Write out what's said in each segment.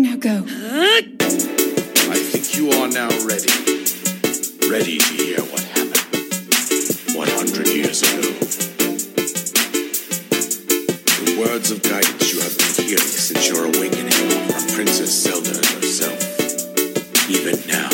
Now go. I think you are now ready. Ready to hear what happened 100 years ago. The words of guidance you have been hearing since your awakening from Princess Zelda herself. Even now,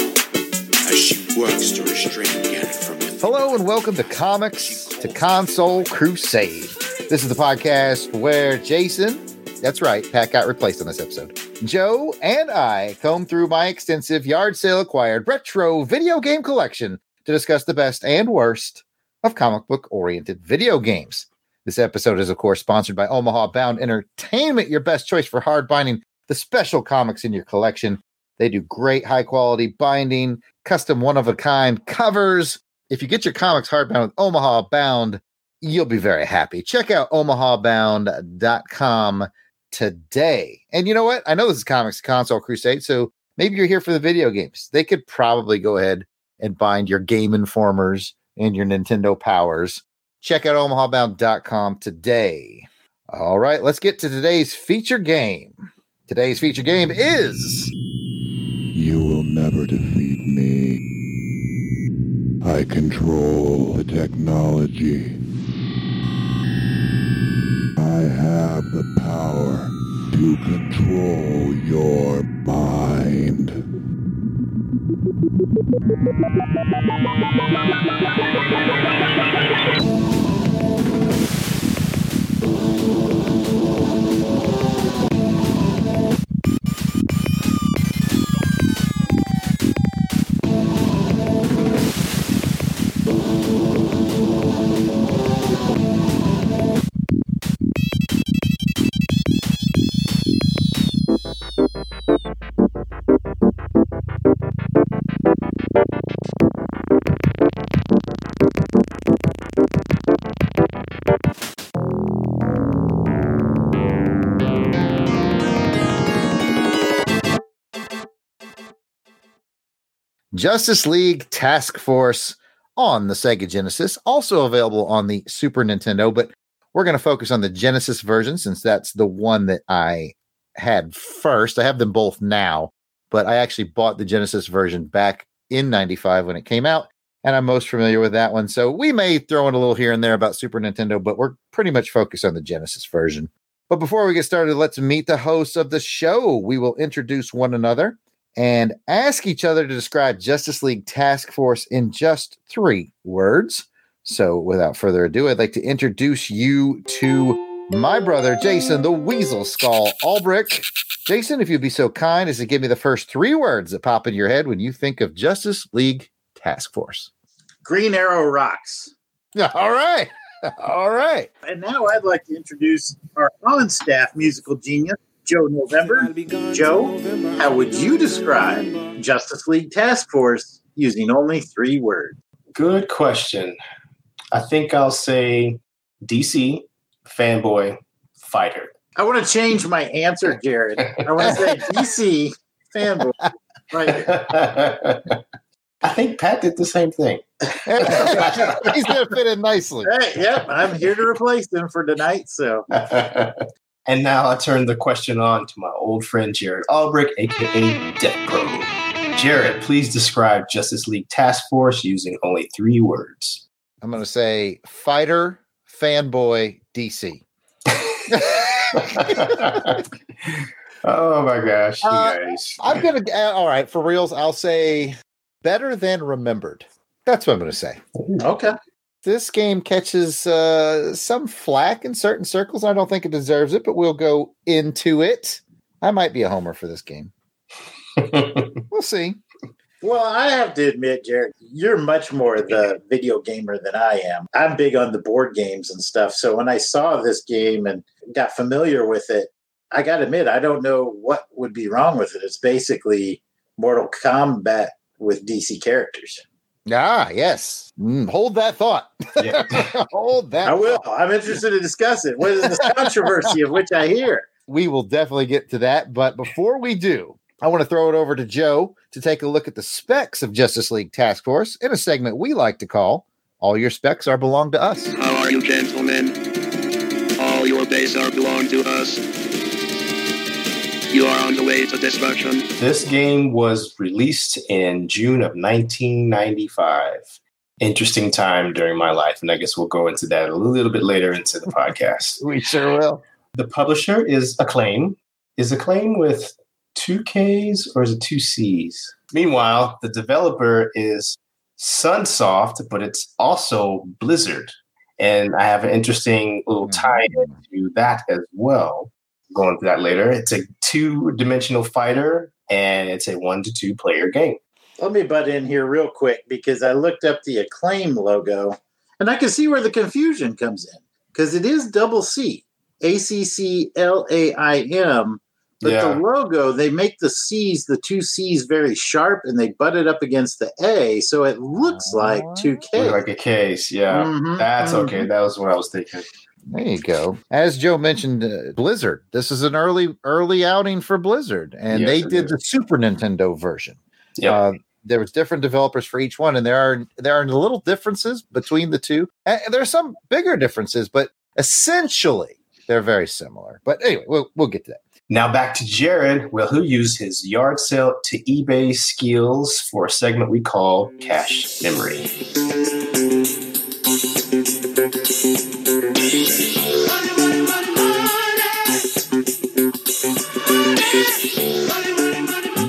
as she works to restrain Ganon from your Hello and welcome to Comics to Console Crusade. This is the podcast where Jason, that's right, Pat got replaced on this episode. Joe and I comb through my extensive yard sale acquired retro video game collection to discuss the best and worst of comic book oriented video games. This episode is, of course, sponsored by Omaha Bound Entertainment, your best choice for hard binding the special comics in your collection. They do great high quality binding, custom one of a kind covers. If you get your comics hardbound with Omaha Bound, you'll be very happy. Check out omahabound.com today. And you know what? I know this is Comics Console Crusade, so maybe you're here for the video games. They could probably go ahead and bind your Game Informers and your Nintendo Powers. Check out omahabound.com today. All right, let's get to today's feature game. Today's feature game is You will never defeat me. I control the technology. I have the power to control your mind. Justice League Task Force on the Sega Genesis, also available on the Super Nintendo, but we're going to focus on the Genesis version since that's the one that I had first. I have them both now, but I actually bought the Genesis version back in 95 when it came out, and I'm most familiar with that one. So we may throw in a little here and there about Super Nintendo, but we're pretty much focused on the Genesis version. But before we get started, let's meet the hosts of the show. We will introduce one another and ask each other to describe Justice League Task Force in just three words. So, without further ado, I'd like to introduce you to my brother, Jason, the Weasel Skull Albrick. Jason, if you'd be so kind as to give me the first three words that pop in your head when you think of Justice League Task Force. Green Arrow rocks. All right. All right. And now I'd like to introduce our on staff musical genius, Joe November. Joe, how would you describe Justice League Task Force using only three words? Good question. I think I'll say DC, fanboy, fighter. I want to change my answer, Jared. I want to say DC, fanboy, right? I think Pat did the same thing. He's going to fit in nicely. Hey, yep, I'm here to replace him for tonight. So, and now I turn the question on to my old friend Jared Albrick, aka Death Pro. Jared, please describe Justice League Task Force using only three words. I'm going to say fighter, fanboy, DC. oh my gosh, Uh, guys. I'm gonna uh, all right for reals. I'll say better than remembered. That's what I'm gonna say. okay. This game catches uh, some flack in certain circles. I don't think it deserves it, but we'll go into it. I might be a homer for this game. We'll see. Well, I have to admit, Jared, you're much more the video gamer than I am. I'm big on the board games and stuff. So when I saw this game and got familiar with it, I got to admit, I don't know what would be wrong with it. It's basically Mortal Kombat with DC characters. Ah, yes. Mm, hold that thought. Yeah. hold that. I will. thought. I'm interested to discuss it. What is this controversy of which I hear? We will definitely get to that. But before we do, I want to throw it over to Joe to take a look at the specs of Justice League Task Force in a segment we like to call All Your Specs Are Belong to Us. How are you, gentlemen? All your days are belong to us. You are on the way to this version. This game was released in June of 1995. Interesting time during my life, and I guess we'll go into that a little bit later into the podcast. we sure will. The publisher is Acclaim. Is Acclaim with two Ks or is it two Cs? Meanwhile, the developer is Sunsoft, but it's also Blizzard. And I have an interesting little hmm. tie into that as well. Go into that later. It's a two dimensional fighter and it's a one to two player game. Let me butt in here real quick because I looked up the acclaim logo and I can see where the confusion comes in because it is double C, A C C L A I M. But Yeah. the logo, they make the C's, the two C's very sharp and they butt it up against the A. So it looks like 2K. Like a case. Yeah. Mhm, That's mhm. okay. That was what I was thinking. There you go. As Joe mentioned, uh, Blizzard. This is an early early outing for Blizzard, and Yes, they did is. the Super Nintendo version. Yeah. Uh, there was different developers for each one, and there are there are little differences between the two. And there are some bigger differences, but essentially they're very similar. But anyway, we'll we'll get to that. Now back to Jared. Well, he'll his yard sale to eBay skills for a segment we call Cash Memory.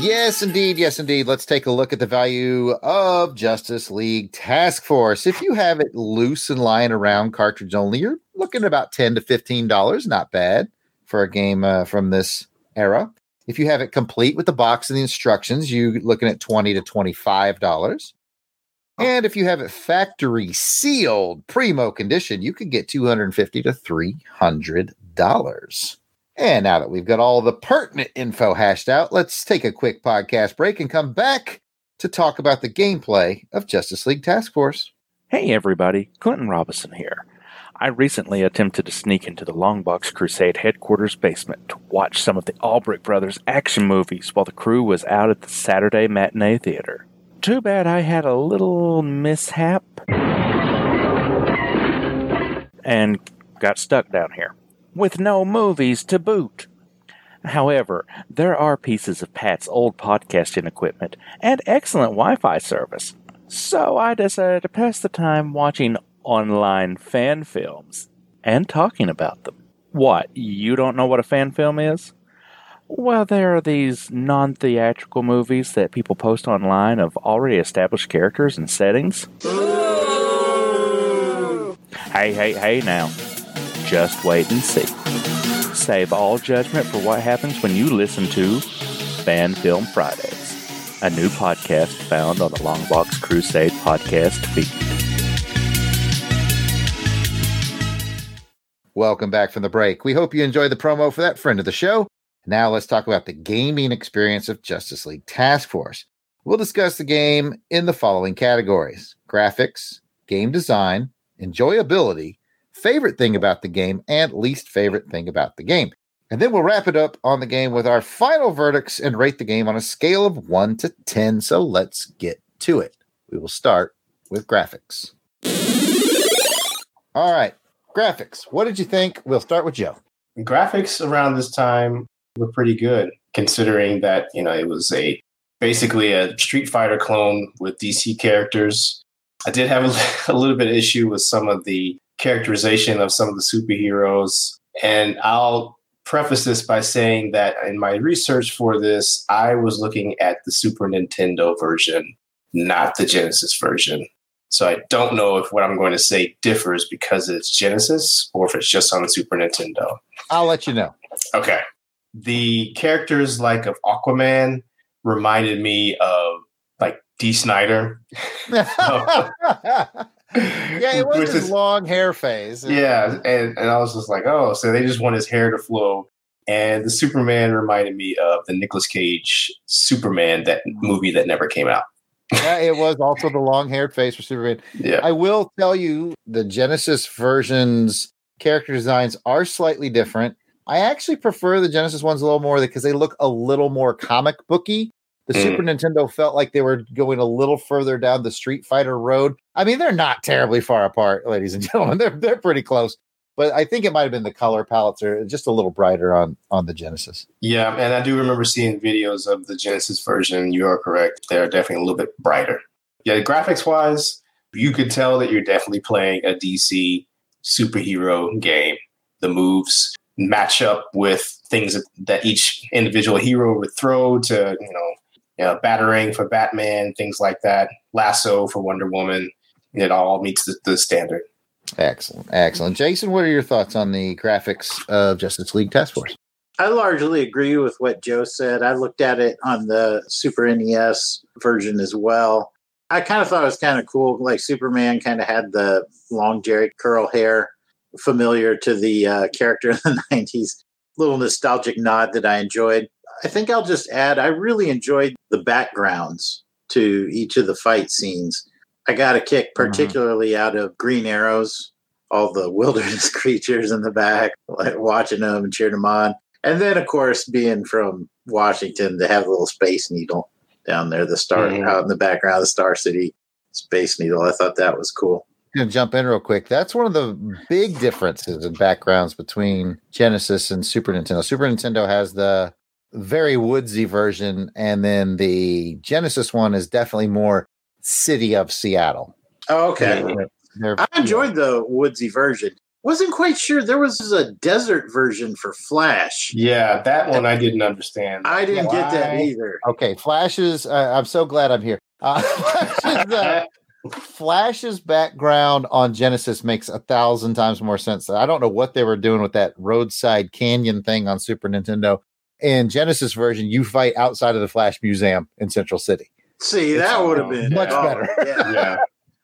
Yes, indeed. Yes, indeed. Let's take a look at the value of Justice League Task Force. If you have it loose and lying around cartridge only, you're looking at about ten to fifteen dollars. Not bad for a game uh, from this era. If you have it complete with the box and the instructions, you're looking at twenty to twenty-five dollars. Oh. And if you have it factory sealed, primo condition, you could get two hundred and fifty to three hundred dollars. And now that we've got all the pertinent info hashed out, let's take a quick podcast break and come back to talk about the gameplay of Justice League Task Force. Hey everybody, Clinton Robinson here. I recently attempted to sneak into the Longbox Crusade headquarters basement to watch some of the Albrecht Brothers action movies while the crew was out at the Saturday matinee theater. Too bad I had a little mishap and got stuck down here with no movies to boot. However, there are pieces of Pat's old podcasting equipment and excellent Wi Fi service. So I decided to pass the time watching online fan films and talking about them. What, you don't know what a fan film is? Well, there are these non theatrical movies that people post online of already established characters and settings. Hey, hey, hey now. Just wait and see. Save all judgment for what happens when you listen to Fan Film Fridays, a new podcast found on the Longbox Crusade podcast feed. Welcome back from the break. We hope you enjoyed the promo for that friend of the show. Now let's talk about the gaming experience of Justice League Task Force. We'll discuss the game in the following categories graphics, game design, enjoyability, favorite thing about the game, and least favorite thing about the game. And then we'll wrap it up on the game with our final verdicts and rate the game on a scale of 1 to 10. So let's get to it. We will start with graphics. All right, graphics. What did you think? We'll start with Joe. graphics around this time were pretty good considering that you know it was a basically a street fighter clone with dc characters i did have a, a little bit of issue with some of the characterization of some of the superheroes and i'll preface this by saying that in my research for this i was looking at the super nintendo version not the genesis version so i don't know if what i'm going to say differs because it's genesis or if it's just on the super nintendo I'll let you know. Okay. The characters like of Aquaman reminded me of like Dee Snider. yeah, it was his his- long hair phase. Yeah, and, and I was just like, oh, so they just want his hair to flow. And the Superman reminded me of the Nicolas Cage Superman, that movie that never came out. yeah, it was also the long haired face for Superman. Yeah. I will tell you the Genesis versions character designs are slightly different. I actually prefer the Genesis ones a little more because they look a little more comic booky. The Mm. Super Nintendo felt like they were going a little further down the Street Fighter road. I mean, they're not terribly far apart, ladies and gentlemen. They're they're pretty close. but I think it might have been the color palettes are just a little brighter on on the Genesis. Yeah, and I do remember seeing videos of the Genesis version. You are correct; they're definitely a little bit brighter. Yeah, graphics wise, you could tell that you're definitely playing a DC superhero game. The moves match up with things that, that each individual hero would throw to, you know, you know, batarang for Batman, things like that. Lasso for Wonder Woman. It all meets the, the standard. Excellent, excellent. Jason, what are your thoughts on the graphics of Justice League Task Force? I largely agree with what Joe said. I looked at it on the Super NES version as well. I kind of thought it was kind of cool. Like Superman kind of had the long Jerry curl hair, familiar to the uh, character in the 90s. Little nostalgic nod that I enjoyed. I think I'll just add I really enjoyed the backgrounds to each of the fight scenes. I got a kick Mm-hmm. particularly out of Green Arrows, all the wilderness creatures in the back, like watching them and cheering them on. And then, of course, being from Washington to have a little Space Needle down there, the star Mhm. out in the background, the Star City Space Needle. I thought that was cool. Going to jump in real quick. That's one of the big differences in backgrounds between Genesis and Super Nintendo. Super Nintendo has the very woodsy version, and then the Genesis one is definitely more city of Seattle. Oh, okay. Mhm. They're- I enjoyed the woodsy version. Wasn't quite sure there was a desert version for Flash. Yeah, that one I didn't understand. I didn't get that either. Okay, Flash's. Uh, I'm so glad I'm here. Uh, Flash's, uh, Flash's background on Genesis makes a thousand times more sense. I don't know what they were doing with that roadside canyon thing on Super Nintendo. In Genesis version, you fight outside of the Flash Museum in Central City. See, that would have been Much oh, better. yeah. yeah.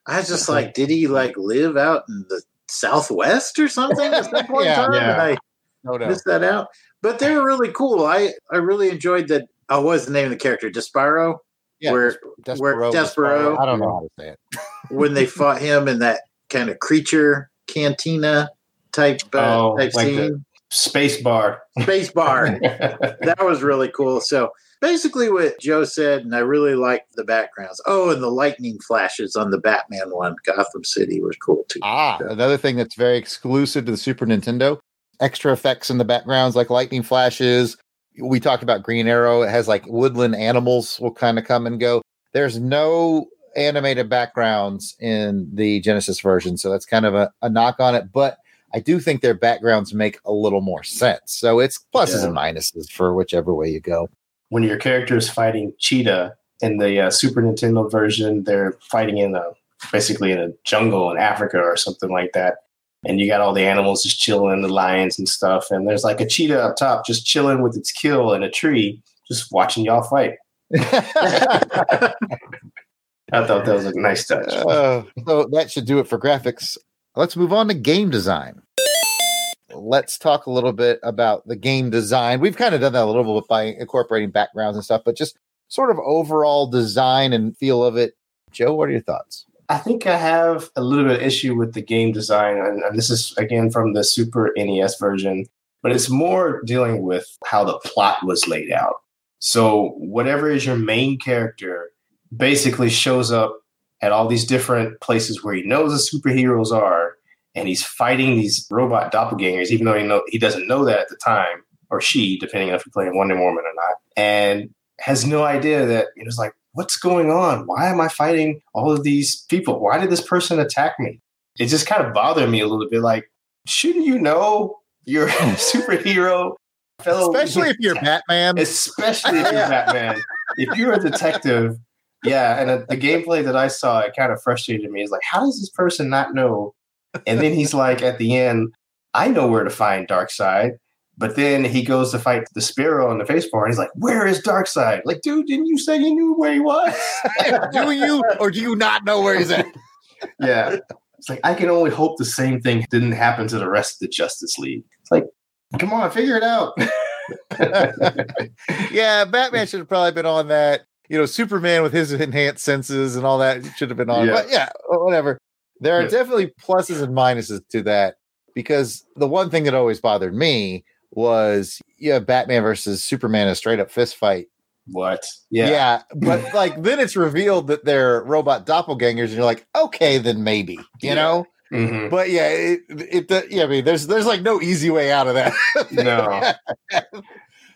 I was just like, did he like live out in the Southwest or something at some point Yeah, in time? yeah. And I No, no. missed that out. But they were really cool. I I really enjoyed that. Oh, what was the name of the character? Despero. Yeah, where Despero, Despero- I don't know how to say it. when they fought him in that kind of creature cantina type uh, Oh, type like scene. Space bar. Space bar. that was really cool. So basically, what Joe said, and I really liked the backgrounds. Oh, and the lightning flashes on the Batman one, Gotham City, was cool too. Ah, another thing that's very exclusive to the Super Nintendo extra effects in the backgrounds, like lightning flashes. We talked about Green Arrow. It has like woodland animals will kind of come and go. There's no animated backgrounds in the Genesis version. So that's kind of a, a knock on it. But I do think their backgrounds make a little more sense. So it's pluses Yeah. and minuses for whichever way you go. when your character is fighting Cheetah in the uh, Super Nintendo version, they're fighting in a basically in a jungle in Africa or something like that. And you got all the animals just chilling, the lions and stuff. And there's like a cheetah up top just chilling with its kill in a tree, just watching y'all fight. I thought that was a nice touch. Uh, so that should do it for graphics. Let's move on to game design. Let's talk a little bit about the game design. We've kind of done that a little bit by incorporating backgrounds and stuff, but just sort of overall design and feel of it. Joe, what are your thoughts? I think I have a little bit of issue with the game design, and, and this is again from the Super NES version, but it's more dealing with how the plot was laid out. So whatever is your main character basically shows up at all these different places where he knows the superheroes are, and he's fighting these robot doppelgangers, even though he know he doesn't know that at the time, or she, depending on if you're playing Wonder Woman or not, and has no idea that you know, it's like, what's going on? Why am I fighting all of these people? Why did this person attack me? It just kind of bothered me a little bit. Like, shouldn't you know you're a superhero? Fellow, Especially if you're Batman. especially if you're Batman. If you're a detective, yeah. And uh, the gameplay that I saw, it kind of frustrated me. It's like, how does this person not know? And then he's like, at the end, I know where to find Darkseid. But then he goes to fight Despero in the face bar, and he's like, "Where is Darkseid?" Like, dude, didn't you say you knew where he was? do you or do you not know where he's at? yeah. It's like I can only hope the same thing didn't happen to the rest of the Justice League. It's like, come on, figure it out. yeah, Batman should have probably been on that. You know, Superman with his enhanced senses and all that should have been on. Yeah. But yeah, whatever. There are Yeah. definitely pluses and minuses to that because the one thing that always bothered me was yeah, Batman versus Superman a straight up fist fight. what? Yeah. Yeah. but like then it's revealed that they're robot doppelgangers, and you're like, okay, then maybe, you Yeah. know. Mhm. But yeah, it, it, yeah, I mean, there's, there's like no easy way out of that. No.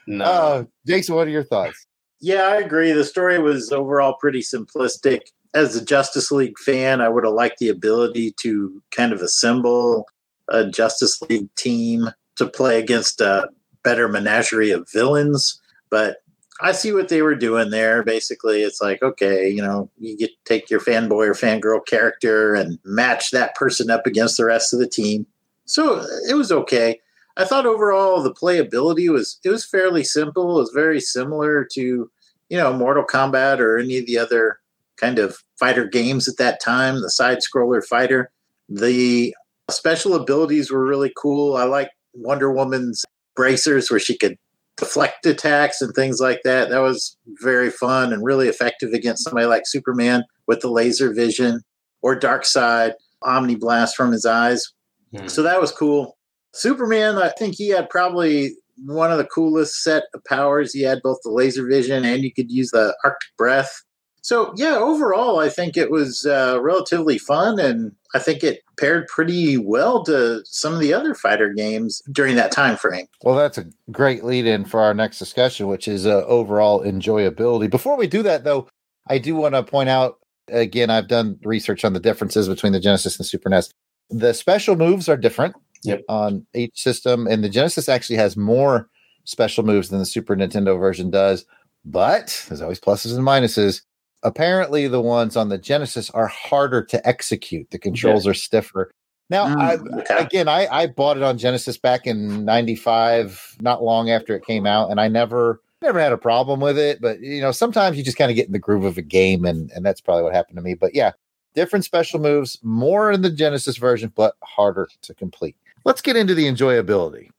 No. Uh, Jason, what are your thoughts? Yeah, I agree. The story was overall pretty simplistic. As a Justice League fan, I would have liked the ability to kind of assemble a Justice League team to play against a better menagerie of villains. But I see what they were doing there. Basically, it's like, okay, you know, you get take your fanboy or fangirl character and match that person up against the rest of the team. So it was okay. I thought overall the playability was it was fairly simple. It was very similar to you know Mortal Kombat or any of the other kind of fighter games at that time. The side scroller fighter. The special abilities were really cool. I like Wonder Woman's bracers where she could deflect attacks and things like that. That was very fun and really effective against somebody like Superman with the laser vision or Darkseid Omni Blast from his eyes. Hmm. So that was cool. Superman, I think he had probably one of the coolest set of powers. He had both the laser vision and you could use the Arctic breath. So yeah, overall, I think it was uh, relatively fun, and I think it paired pretty well to some of the other fighter games during that time frame. Well, that's a great lead in for our next discussion, which is uh, overall enjoyability. Before we do that, though, I do want to point out again, I've done research on the differences between the Genesis and Super NES. The special moves are different Yep. on each system, and the Genesis actually has more special moves than the Super Nintendo version does. But there's always pluses and minuses. Apparently, the ones on the Genesis are harder to execute. The controls are stiffer. Now, Mm, I, okay. again, I, I bought it on Genesis back in '95, not long after it came out, and I never never had a problem with it. But you know, sometimes you just kind of get in the groove of a game, and and that's probably what happened to me. But yeah, different special moves, more in the Genesis version, but harder to complete. Let's get into the enjoyability.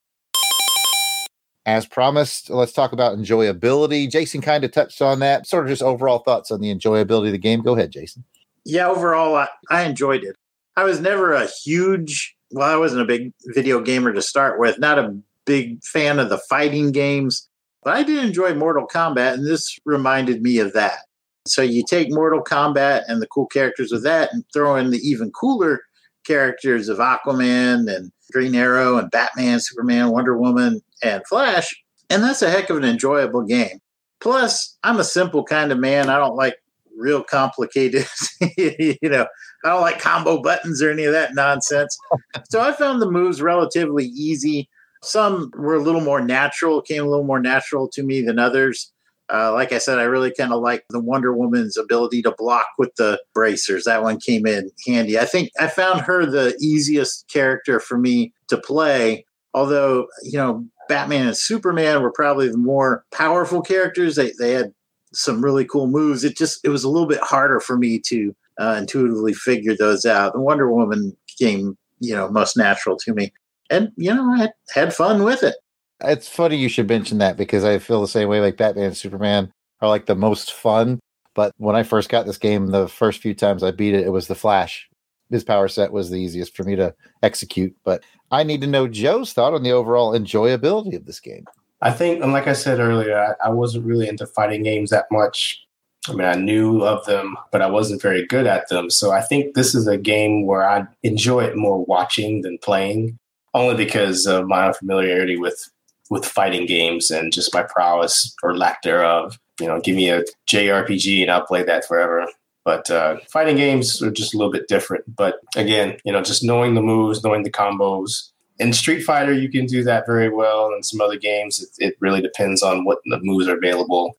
As promised, let's talk about enjoyability. Jason kind of touched on that. Sort of just overall thoughts on the enjoyability of the game. Go ahead, Jason. yeah, overall, I, I enjoyed it. I was never a huge, well, I wasn't a big video gamer to start with, not a big fan of the fighting games, but I did enjoy Mortal Kombat, and this reminded me of that. So you take Mortal Kombat and the cool characters of that and throw in the even cooler characters of Aquaman and Green Arrow and Batman, Superman, Wonder Woman, and Flash, and that's a heck of an enjoyable game. Plus, I'm a simple kind of man. I don't like real complicated, you know, I don't like combo buttons or any of that nonsense. so I found the moves relatively easy. Some were a little more natural, came a little more natural to me than others. Uh, like I said, I really kind of like the Wonder Woman's ability to block with the bracers. That one came in handy. I think I found her the easiest character for me to play. Although, you know, Batman and Superman were probably the more powerful characters. They, they had some really cool moves. It just it was a little bit harder for me to uh, intuitively figure those out. The Wonder Woman came, you know, most natural to me, and you know, I had, had fun with it. It's funny you should mention that because I feel the same way. Like Batman and Superman are like the most fun. But when I first got this game, the first few times I beat it, it was the Flash. His power set was the easiest for me to execute. But I need to know Joe's thought on the overall enjoyability of this game. I think, and like I said earlier, I, I wasn't really into fighting games that much. I mean, I knew of them, but I wasn't very good at them. So I think this is a game where I enjoy it more watching than playing, only because of my unfamiliarity with with fighting games and just my prowess or lack thereof. You know, give me a JRPG and I'll play that forever. But uh, fighting games are just a little bit different. But again, you know, just knowing the moves, knowing the combos. In Street Fighter, you can do that very well. And some other games, it, it really depends on what the moves are available.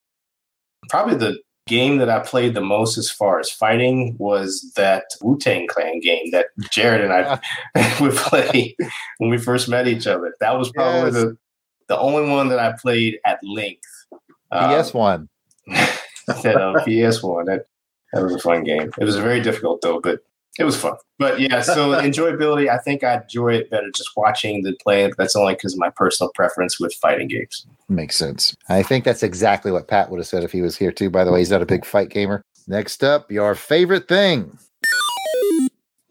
Probably the game that I played the most as far as fighting was that Wu Tang Clan game that Jared and I would play when we first met each other. That was probably Yes. the the only one that I played at length. Um, PS one. that uh, PS one. That that was a fun game. It was very difficult though, but it was fun. But yeah, so enjoyability. I think I enjoy it better just watching than playing. That's only because of my personal preference with fighting games. Makes sense. I think that's exactly what Pat would have said if he was here too. By the way, he's not a big fight gamer. Next up, your favorite thing.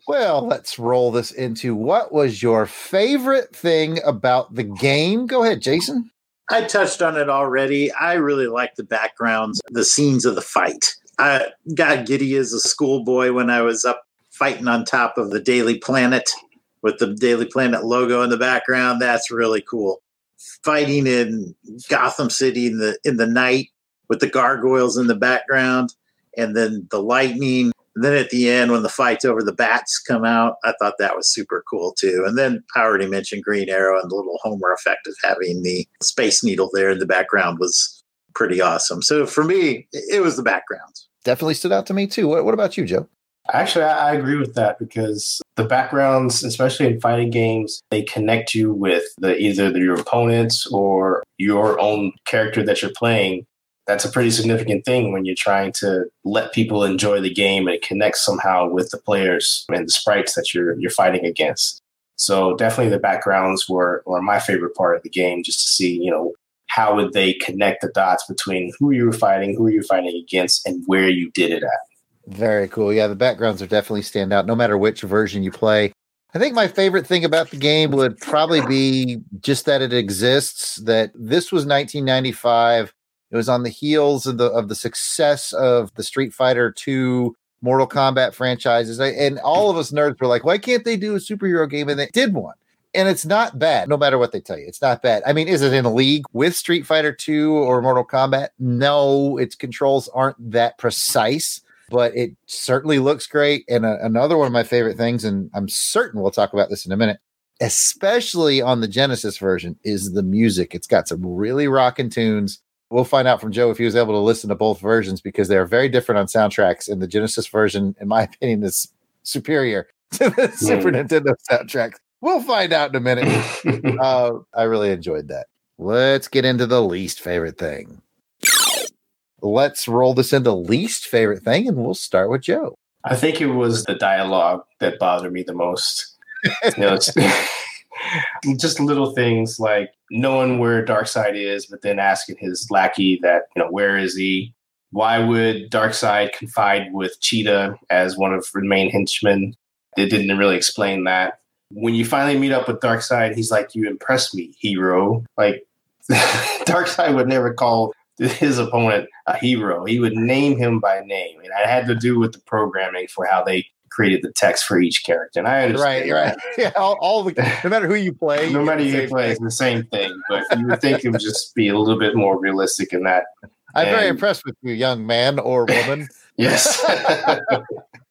Well, let's roll this into what was your favorite thing about the game? Go ahead, Jason. I touched on it already. I really like the backgrounds, the scenes of the fight. I got giddy as a schoolboy when I was up fighting on top of the Daily Planet with the Daily Planet logo in the background. That's really cool. Fighting in Gotham City in the in the night with the gargoyles in the background, and then the lightning. And then at the end, when the fights over the bats come out, I thought that was super cool too. And then I already mentioned Green Arrow and the little Homer effect of having the Space Needle there in the background was pretty awesome. So for me, it was the background. Definitely stood out to me too. What, what about you, Joe? Actually, I, I agree with that because the backgrounds, especially in fighting games, they connect you with the either your opponents or your own character that you're playing. That's a pretty significant thing when you're trying to let people enjoy the game and connect somehow with the players and the sprites that you're you're fighting against. So definitely the backgrounds were were my favorite part of the game, just to see, you know, how would they connect the dots between who you were fighting, who you were fighting against, and where you did it at. Very cool. Yeah, the backgrounds are definitely stand out no matter which version you play. I think my favorite thing about the game would probably be just that it exists, that this was 1995. It was on the heels of the of the success of the Street Fighter 2 Mortal Kombat franchises. And all of us nerds were like, why can't they do a superhero game? And they did one. And it's not bad, no matter what they tell you. It's not bad. I mean, is it in a league with Street Fighter 2 or Mortal Kombat? No, its controls aren't that precise but it certainly looks great. And a, another one of my favorite things, and I'm certain we'll talk about this in a minute, especially on the Genesis version, is the music. It's got some really rocking tunes. We'll find out from Joe if he was able to listen to both versions because they're very different on soundtracks. And the Genesis version, in my opinion, is superior to the Super hmm. Nintendo soundtrack. We'll find out in a minute. uh, I really enjoyed that. Let's get into the least favorite thing let's roll this into least favorite thing, and we'll start with Joe. I think it was the dialogue that bothered me the most. you know, just little things like knowing where Darkseid is, but then asking his lackey that, you know, where is he? Why would Darkseid confide with Cheetah as one of the main henchmen? They didn't really explain that. When you finally meet up with Darkseid, he's like, You impress me, hero. Like, Darkseid would never call his opponent a hero. He would name him by name, and I had to do with the programming for how they created the text for each character. And I understand, right, right, yeah. All, all the no matter who you play, no matter who you play, it's the same thing. But you would think it would just be a little bit more realistic in that. I'm and, very impressed with you, young man or woman. yes,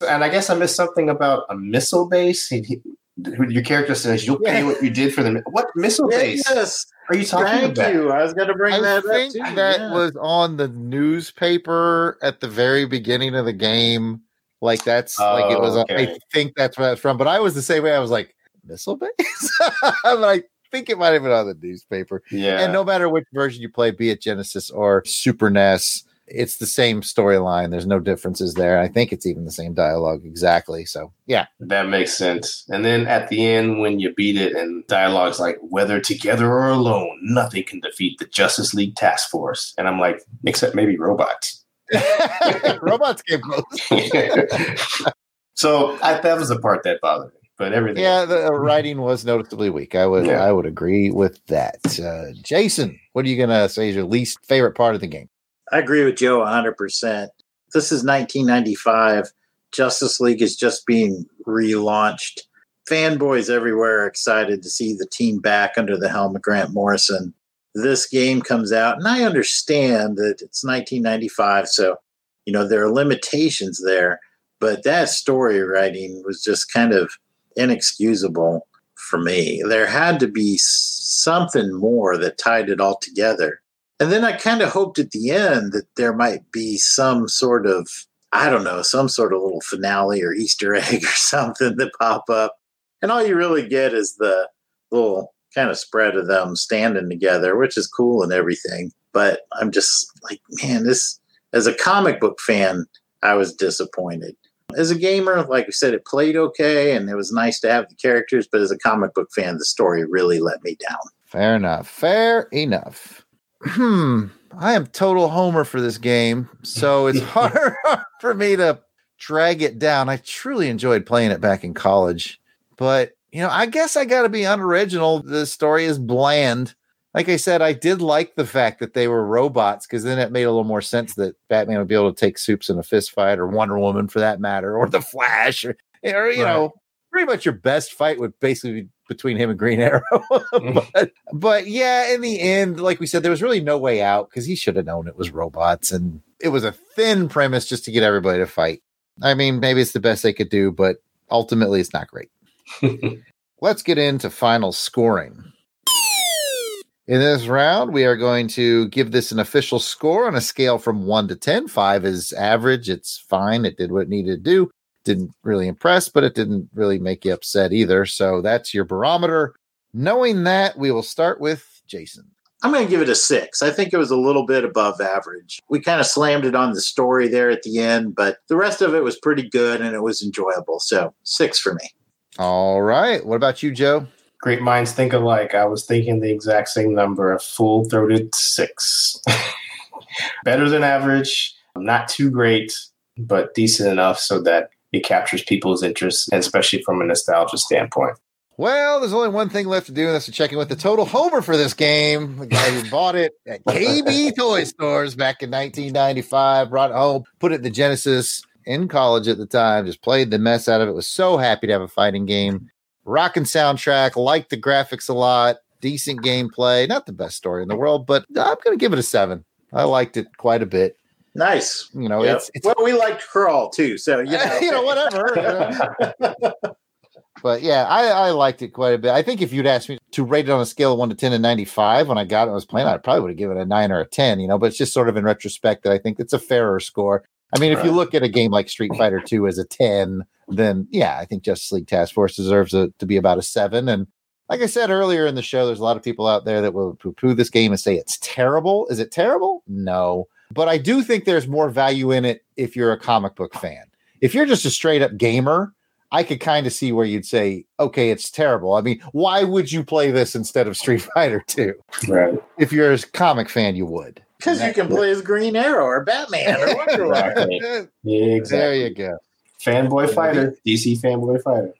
and I guess I missed something about a missile base. He, he, your character says you'll pay what you did for them. what missile base? Yes. Are you talking Thank about? you. I was going to bring I that think up too. that yeah. was on the newspaper at the very beginning of the game. Like that's like it was. Oh, I think that's where that's from. But I was the same way. I was like missile base. but I think it might have been on the newspaper. Yeah. And no matter which version you play, be it Genesis or Super NES, it's the same storyline. There's no differences there. I think it's even the same dialogue exactly. So yeah, That makes sense. And then at the end, when you beat it, and dialogue's like, whether together or alone, nothing can defeat the Justice League Task Force. And I'm like, except maybe robots. robots came close. so I, that was the part that bothered me. But everything. Yeah, the writing was noticeably weak. I would Yeah. I would agree with that. Uh, Jason, what are you gonna say is your least favorite part of the game? I agree with Joe 100%. This is 1995. Justice League is just being relaunched. Fanboys everywhere are excited to see the team back under the helm of Grant Morrison. This game comes out, and I understand that it's 1995, so you know there are limitations there, but that story writing was just kind of inexcusable for me. There had to be something more that tied it all together. And then I kind of hoped at the end that there might be some sort of, I don't know, some sort of little finale or Easter egg or something that pop up. And all you really get is the little kind of spread of them standing together, which is cool and everything. But I'm just like, man, this, as a comic book fan, I was disappointed. As a gamer, like I said, it played okay and it was nice to have the characters. But as a comic book fan, the story really let me down. Fair enough. Fair enough. Hmm. I am total homer for this game, so it's hard for me to drag it down. I truly enjoyed playing it back in college, but you know, I guess I got to be unoriginal. The story is bland. Like I said, I did like the fact that they were robots because then it made a little more sense that Batman would be able to take Supes in a fist fight, or Wonder Woman for that matter, or the Flash. Or or you Right. know, pretty much your best fight would basically be between him and Green Arrow. Mm-hmm. but, but yeah, in the end, like we said, there was really no way out because he should have known it was robots, and it was a thin premise just to get everybody to fight. I mean, maybe it's the best they could do, but ultimately, it's not great. Let's get into final scoring. In this round, we are going to give this an official score on a scale from one to 10. Five is average. It's fine. It did what it needed to do. Didn't really impress, but it didn't really make you upset either. So that's your barometer. Knowing that, we will start with Jason. I'm going to give it a six. I think it was a little bit above average. We kind of slammed it on the story there at the end, but the rest of it was pretty good and it was enjoyable. So six for me. All right. What about you, Joe? Great minds think alike. I was thinking the exact same number, a full throated six. Better than average, not too great, but decent enough so that it captures people's interest, especially from a nostalgia standpoint. Well, there's only one thing left to do, and that's to check in with the total homer for this game. The guy who bought it at KB Toy Stores back in 1995, brought it home, put it in the Genesis in college at the time, just played the mess out of it. Was so happy to have a fighting game. Rocking soundtrack, liked the graphics a lot, decent gameplay. Not the best story in the world, but I'm going to give it a seven. I liked it quite a bit. Nice. You know, Yep. it's, it's well, we liked Crawl too. So, you know, you know, whatever. But yeah, I, I liked it quite a bit. I think if you'd asked me to rate it on a scale of one to 10 and 95 when I got it, I was playing, I probably would have given it a nine or a 10, you know, but it's just sort of in retrospect that I think it's a fairer score. I mean, if you look at a game like Street Fighter 2 as a 10, then yeah, I think Justice League Task Force deserves a, to be about a seven. And like I said earlier in the show, there's a lot of people out there that will poo poo this game and say it's terrible. Is it terrible? No. But I do think there's more value in it if you're a comic book fan. If you're just a straight up gamer, I could kind of see where you'd say, okay, it's terrible. I mean, why would you play this instead of Street Fighter 2? right. If you're a comic fan, you would. because you can play as Green Arrow or Batman or Wonder Woman. Exactly. There you go. Fanboy fighter, DC fanboy fighter.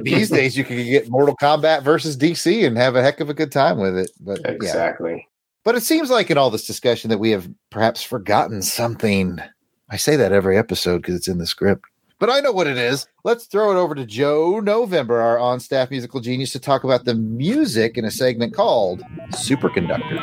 These days, you can get Mortal Kombat versus DC and have a heck of a good time with it. But yeah, Exactly. But it seems like in all this discussion that we have perhaps forgotten something. I say that every episode because it's in the script. But I know what it is. Let's throw it over to Joe November, our on staff musical genius, to talk about the music in a segment called Superconductor.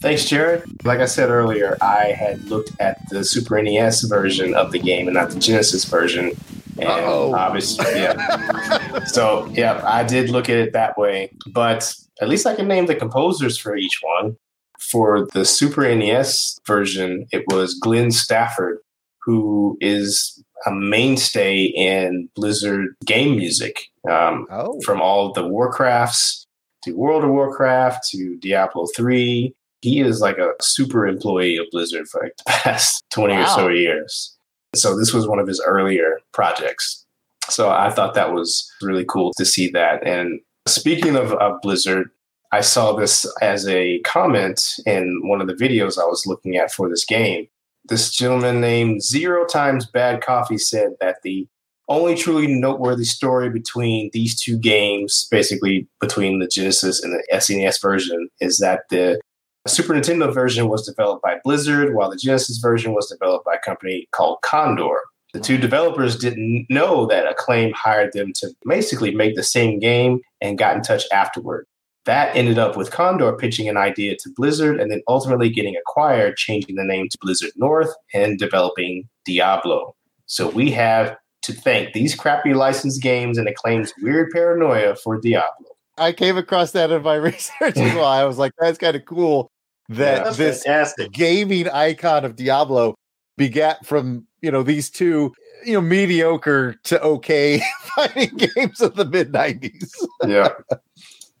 Thanks, Jared. Like I said earlier, I had looked at the Super NES version of the game and not the Genesis version. And Uh-oh. obviously, yeah. so, yeah, I did look at it that way. But at least I can name the composers for each one. For the Super NES version, it was Glenn Stafford, who is a mainstay in Blizzard game music. Um, Oh, from all the Warcrafts to World of Warcraft to Diablo 3. He is like a super employee of Blizzard for like the past 20 or so years. So this was one of his earlier projects. So I thought that was really cool to see that. And speaking of, of Blizzard, I saw this as a comment in one of the videos I was looking at for this game. This gentleman named Zero Times Bad Coffee said that the only truly noteworthy story between these two games, basically between the Genesis and the SNES version, is that the Super Nintendo version was developed by Blizzard, while the Genesis version was developed by a company called Condor. The two developers didn't know that Acclaim hired them to basically make the same game and got in touch afterward. That ended up with Condor pitching an idea to Blizzard and then ultimately getting acquired, changing the name to Blizzard North and developing Diablo. So we have to thank these crappy licensed games and Acclaim's weird paranoia for Diablo. I came across that in my research as well. I was like, that's kind of cool that That's this fantastic. gaming icon of Diablo begat from you know these two you know mediocre to okay fighting games of the mid nineties. Yeah.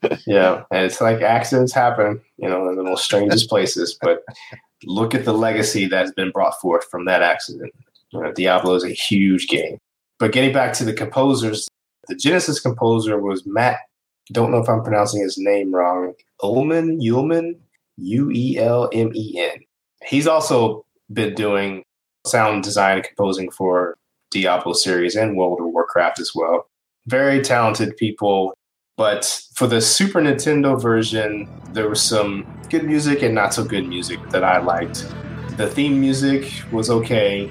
yeah. And it's like accidents happen, you know, in the most strangest places. But look at the legacy that's been brought forth from that accident. You know, Diablo is a huge game. But getting back to the composers, the Genesis composer was Matt, don't know if I'm pronouncing his name wrong, Ullman, Ullman, U E L M E N. He's also been doing sound design and composing for Diablo series and World of Warcraft as well. Very talented people But for the Super Nintendo version, there was some good music and not so good music that I liked. The theme music was okay.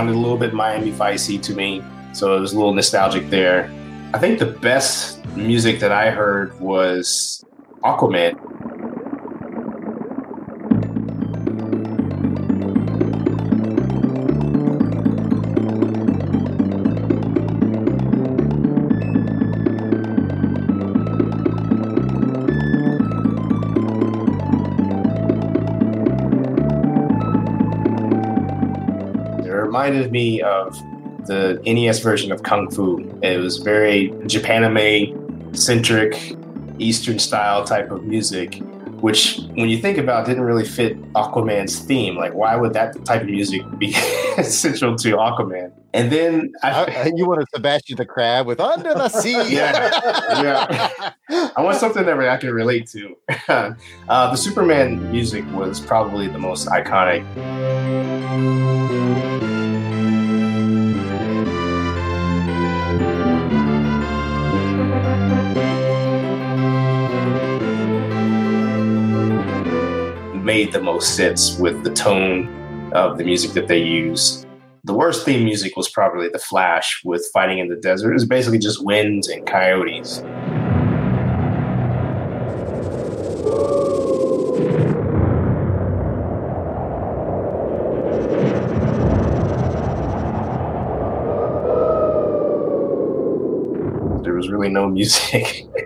Sounded a little bit Miami Vicey to me, so it was a little nostalgic there. I think the best music that I heard was Aquaman. Reminded me of the NES version of Kung Fu. It was very Japanime centric, Eastern style type of music, which, when you think about, it, didn't really fit Aquaman's theme. Like, why would that type of music be essential to Aquaman? And then I, I- you wanted Sebastian the Crab with Under the Sea. Yeah, I want something that I can relate to. uh, the Superman music was probably the most iconic. Made the most sense with the tone of the music that they used. The worst theme music was probably The Flash with Fighting in the Desert. It was basically just winds and coyotes. There was really no music.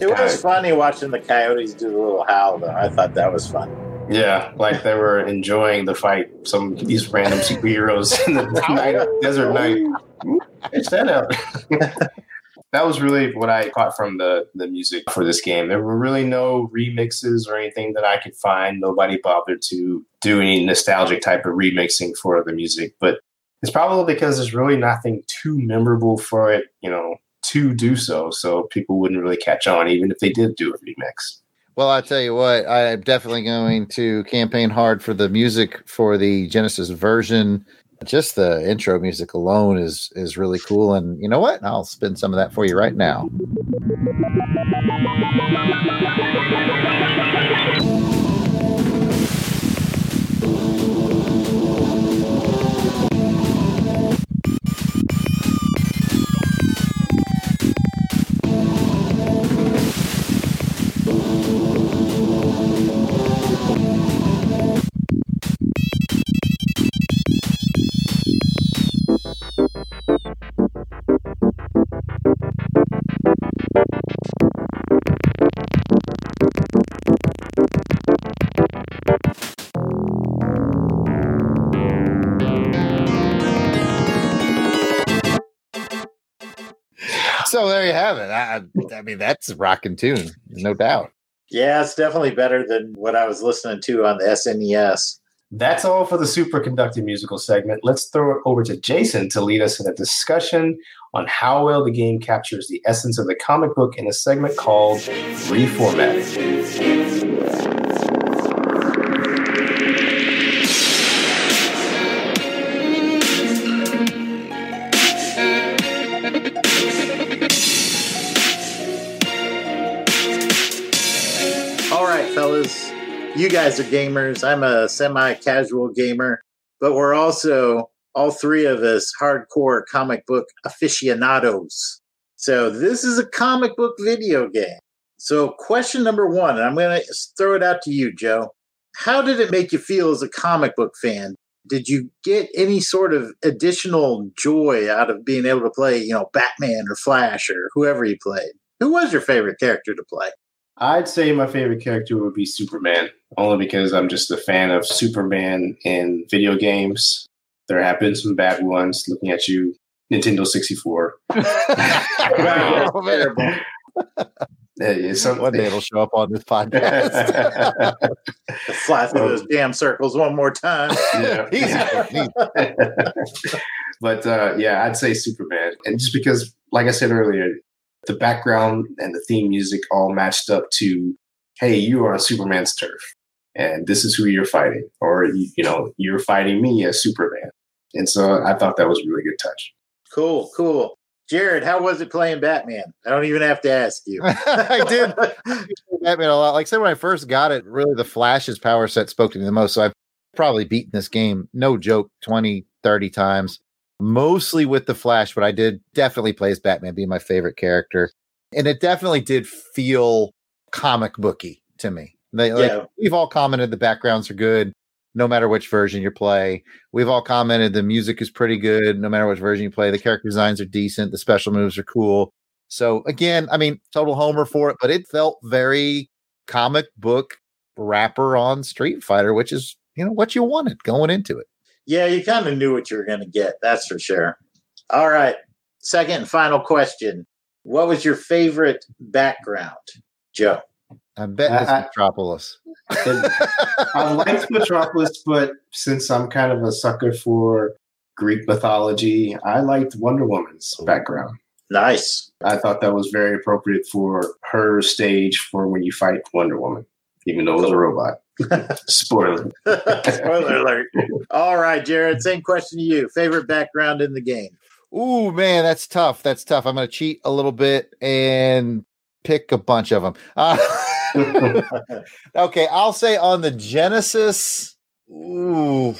It was funny watching the coyotes do the little howl, though. I thought that was fun. Yeah, like they were enjoying the fight. Some these random superheroes in the night, desert night. It's that out. that was really what I caught from the the music for this game. There were really no remixes or anything that I could find. Nobody bothered to do any nostalgic type of remixing for the music, but it's probably because there's really nothing too memorable for it, you know, to do so. So people wouldn't really catch on, even if they did do a remix. Well, I tell you what, I'm definitely going to campaign hard for the music for the Genesis version. Just the intro music alone is is really cool, and you know what? I'll spin some of that for you right now. So there you have it. I, I mean, that's a rocking tune, no doubt. Yeah, it's definitely better than what I was listening to on the SNES. That's all for the superconducting musical segment. Let's throw it over to Jason to lead us in a discussion on how well the game captures the essence of the comic book in a segment called Reformatting. You guys are gamers. I'm a semi casual gamer, but we're also, all three of us, hardcore comic book aficionados. So this is a comic book video game. So, question number one, and I'm going to throw it out to you, Joe. How did it make you feel as a comic book fan? Did you get any sort of additional joy out of being able to play, you know, Batman or Flash or whoever you played? Who was your favorite character to play? I'd say my favorite character would be Superman, only because I'm just a fan of Superman in video games. There have been some bad ones. Looking at you, Nintendo 64. Oh, man. Yeah, some- One day it'll show up on this podcast. Fly through those damn circles one more time. yeah. Easy. but uh, yeah, I'd say Superman, and just because, like I said earlier, the background and the theme music all matched up to, hey, you are on Superman's turf, and this is who you're fighting, or you, you know, you're fighting me as Superman, and so I thought that was a really good touch. Cool, cool. Jared, how was it playing Batman? I don't even have to ask you. I did Batman a lot. Like I said, when I first got it, really the Flash's power set spoke to me the most. So I've probably beaten this game, no joke, 20, 30 times, mostly with the Flash, but I did definitely play as Batman, being my favorite character. And it definitely did feel comic booky to me. They, like, Yeah. We've all commented the backgrounds are good, no matter which version you play. We've all commented the music is pretty good, no matter which version you play. The character designs are decent, the special moves are cool. So again, I mean, total homer for it, but it felt very comic book wrapper on Street Fighter, which is you know what you wanted going into it. Yeah, you kind of knew what you were going to get. That's for sure. All right. Second and final question. What was your favorite background, Joe? I bet I- it's I- Metropolis. I liked Metropolis, but since I'm kind of a sucker for Greek mythology, I liked Wonder Woman's background. Nice. I thought that was very appropriate for her stage for when you fight Wonder Woman, even though it was a robot. Spoiler. Spoiler alert. All right, Jared, same question to you. Favorite background in the game? Ooh, man, that's tough. That's tough. I'm going to cheat a little bit and pick a bunch of them. Uh, okay, I'll say on the Genesis. Ooh,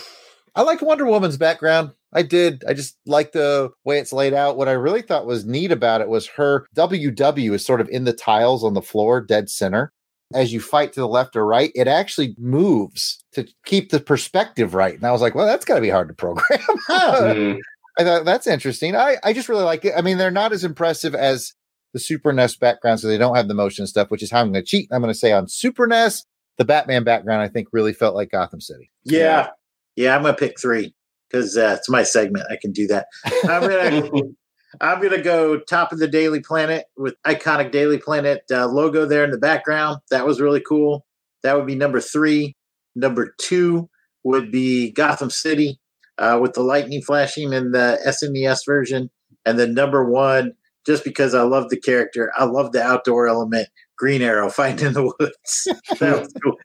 I like Wonder Woman's background. I did. I just like the way it's laid out. What I really thought was neat about it was her WW is sort of in the tiles on the floor, dead center. As you fight to the left or right, it actually moves to keep the perspective right. And I was like, well, that's got to be hard to program. Mm, I thought that's interesting. I, I just really like it. I mean, they're not as impressive as the Super NES background, so they don't have the motion stuff, which is how I'm going to cheat. I'm going to say on Super NES, the Batman background, I think, really felt like Gotham City. Yeah. Yeah, I'm going to pick three because uh, it's my segment. I can do that. I'm going to. I'm gonna go top of the Daily Planet with iconic Daily Planet uh, logo there in the background. That was really cool. That would be number three. Number two would be Gotham City uh, with the lightning flashing in the SNES version, and then number one, just because I love the character, I love the outdoor element. Green Arrow fighting in the woods. that was cool.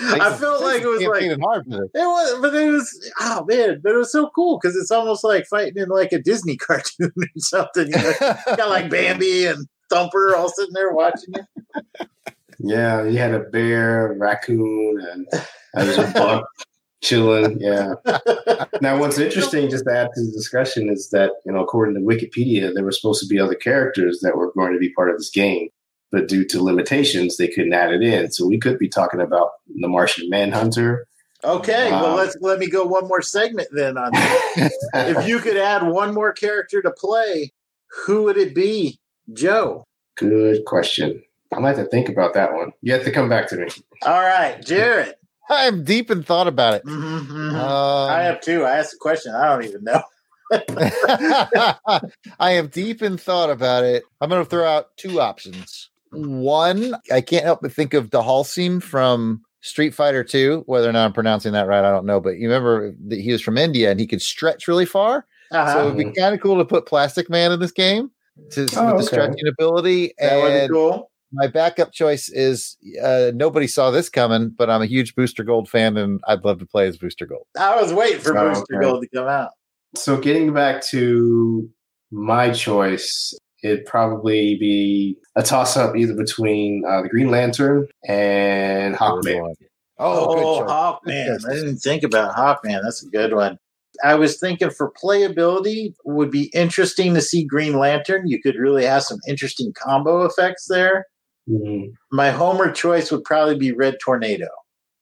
I felt like it was like Campaigning hard for this. it was, but it was, oh man, but it was so cool because it's almost like fighting in like a Disney cartoon or something. You know? got like Bambi and Thumper all sitting there watching it. yeah, you had a bear, raccoon, and there was a buck chilling. Yeah. Now, what's interesting, just to add to the discussion, is that you know, according to Wikipedia, there were supposed to be other characters that were going to be part of this game, but due to limitations, they couldn't add it in. So we could be talking about the Martian Manhunter. Okay, well let's let me go one more segment then on that. if you could add one more character to play, who would it be? Joe. Good question. I might have to think about that one. You have to come back to me. All right, Jared. I'm deep in thought about it. Mhm, mhm. Um, I have two. I asked a question. I don't even know. I am deep in thought about it. I'm going to throw out two options. One, I can't help but think of Dahalsim from Street Fighter 2. Whether or not I'm pronouncing that right, I don't know. But you remember that he was from India and he could stretch really far. Uh-huh. So it would be kind of cool to put Plastic Man in this game to, Oh, with the stretching ability. that would be And cool. my backup choice is uh, nobody saw this coming, but I'm a huge Booster Gold fan and I'd love to play as Booster Gold. I was waiting for Oh, Booster okay. Gold to come out. So getting back to my choice, it'd probably be a toss up either between uh, the Green Lantern and Hawkman. Oh, Oh, choice. Hawkman. Good. I didn't think about Hawkman. That's a good one. I was thinking for playability would be interesting to see Green Lantern. You could really have some interesting combo effects there. Mhm. My homer choice would probably be Red Tornado.